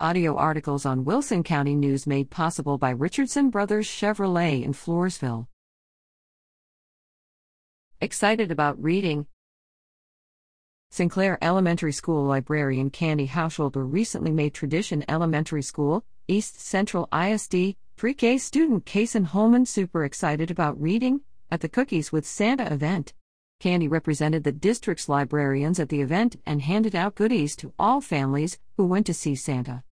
Audio articles on Wilson County News made possible by Richardson Brothers Chevrolet in Floresville. Excited about reading? Sinclair Elementary School librarian Candy Hausholder recently made Tradition Elementary School, East Central ISD, pre K student Kason Holman super excited about reading at the Cookies with Santa event. Candy represented the district's librarians at the event and handed out goodies to all families who went to see Santa.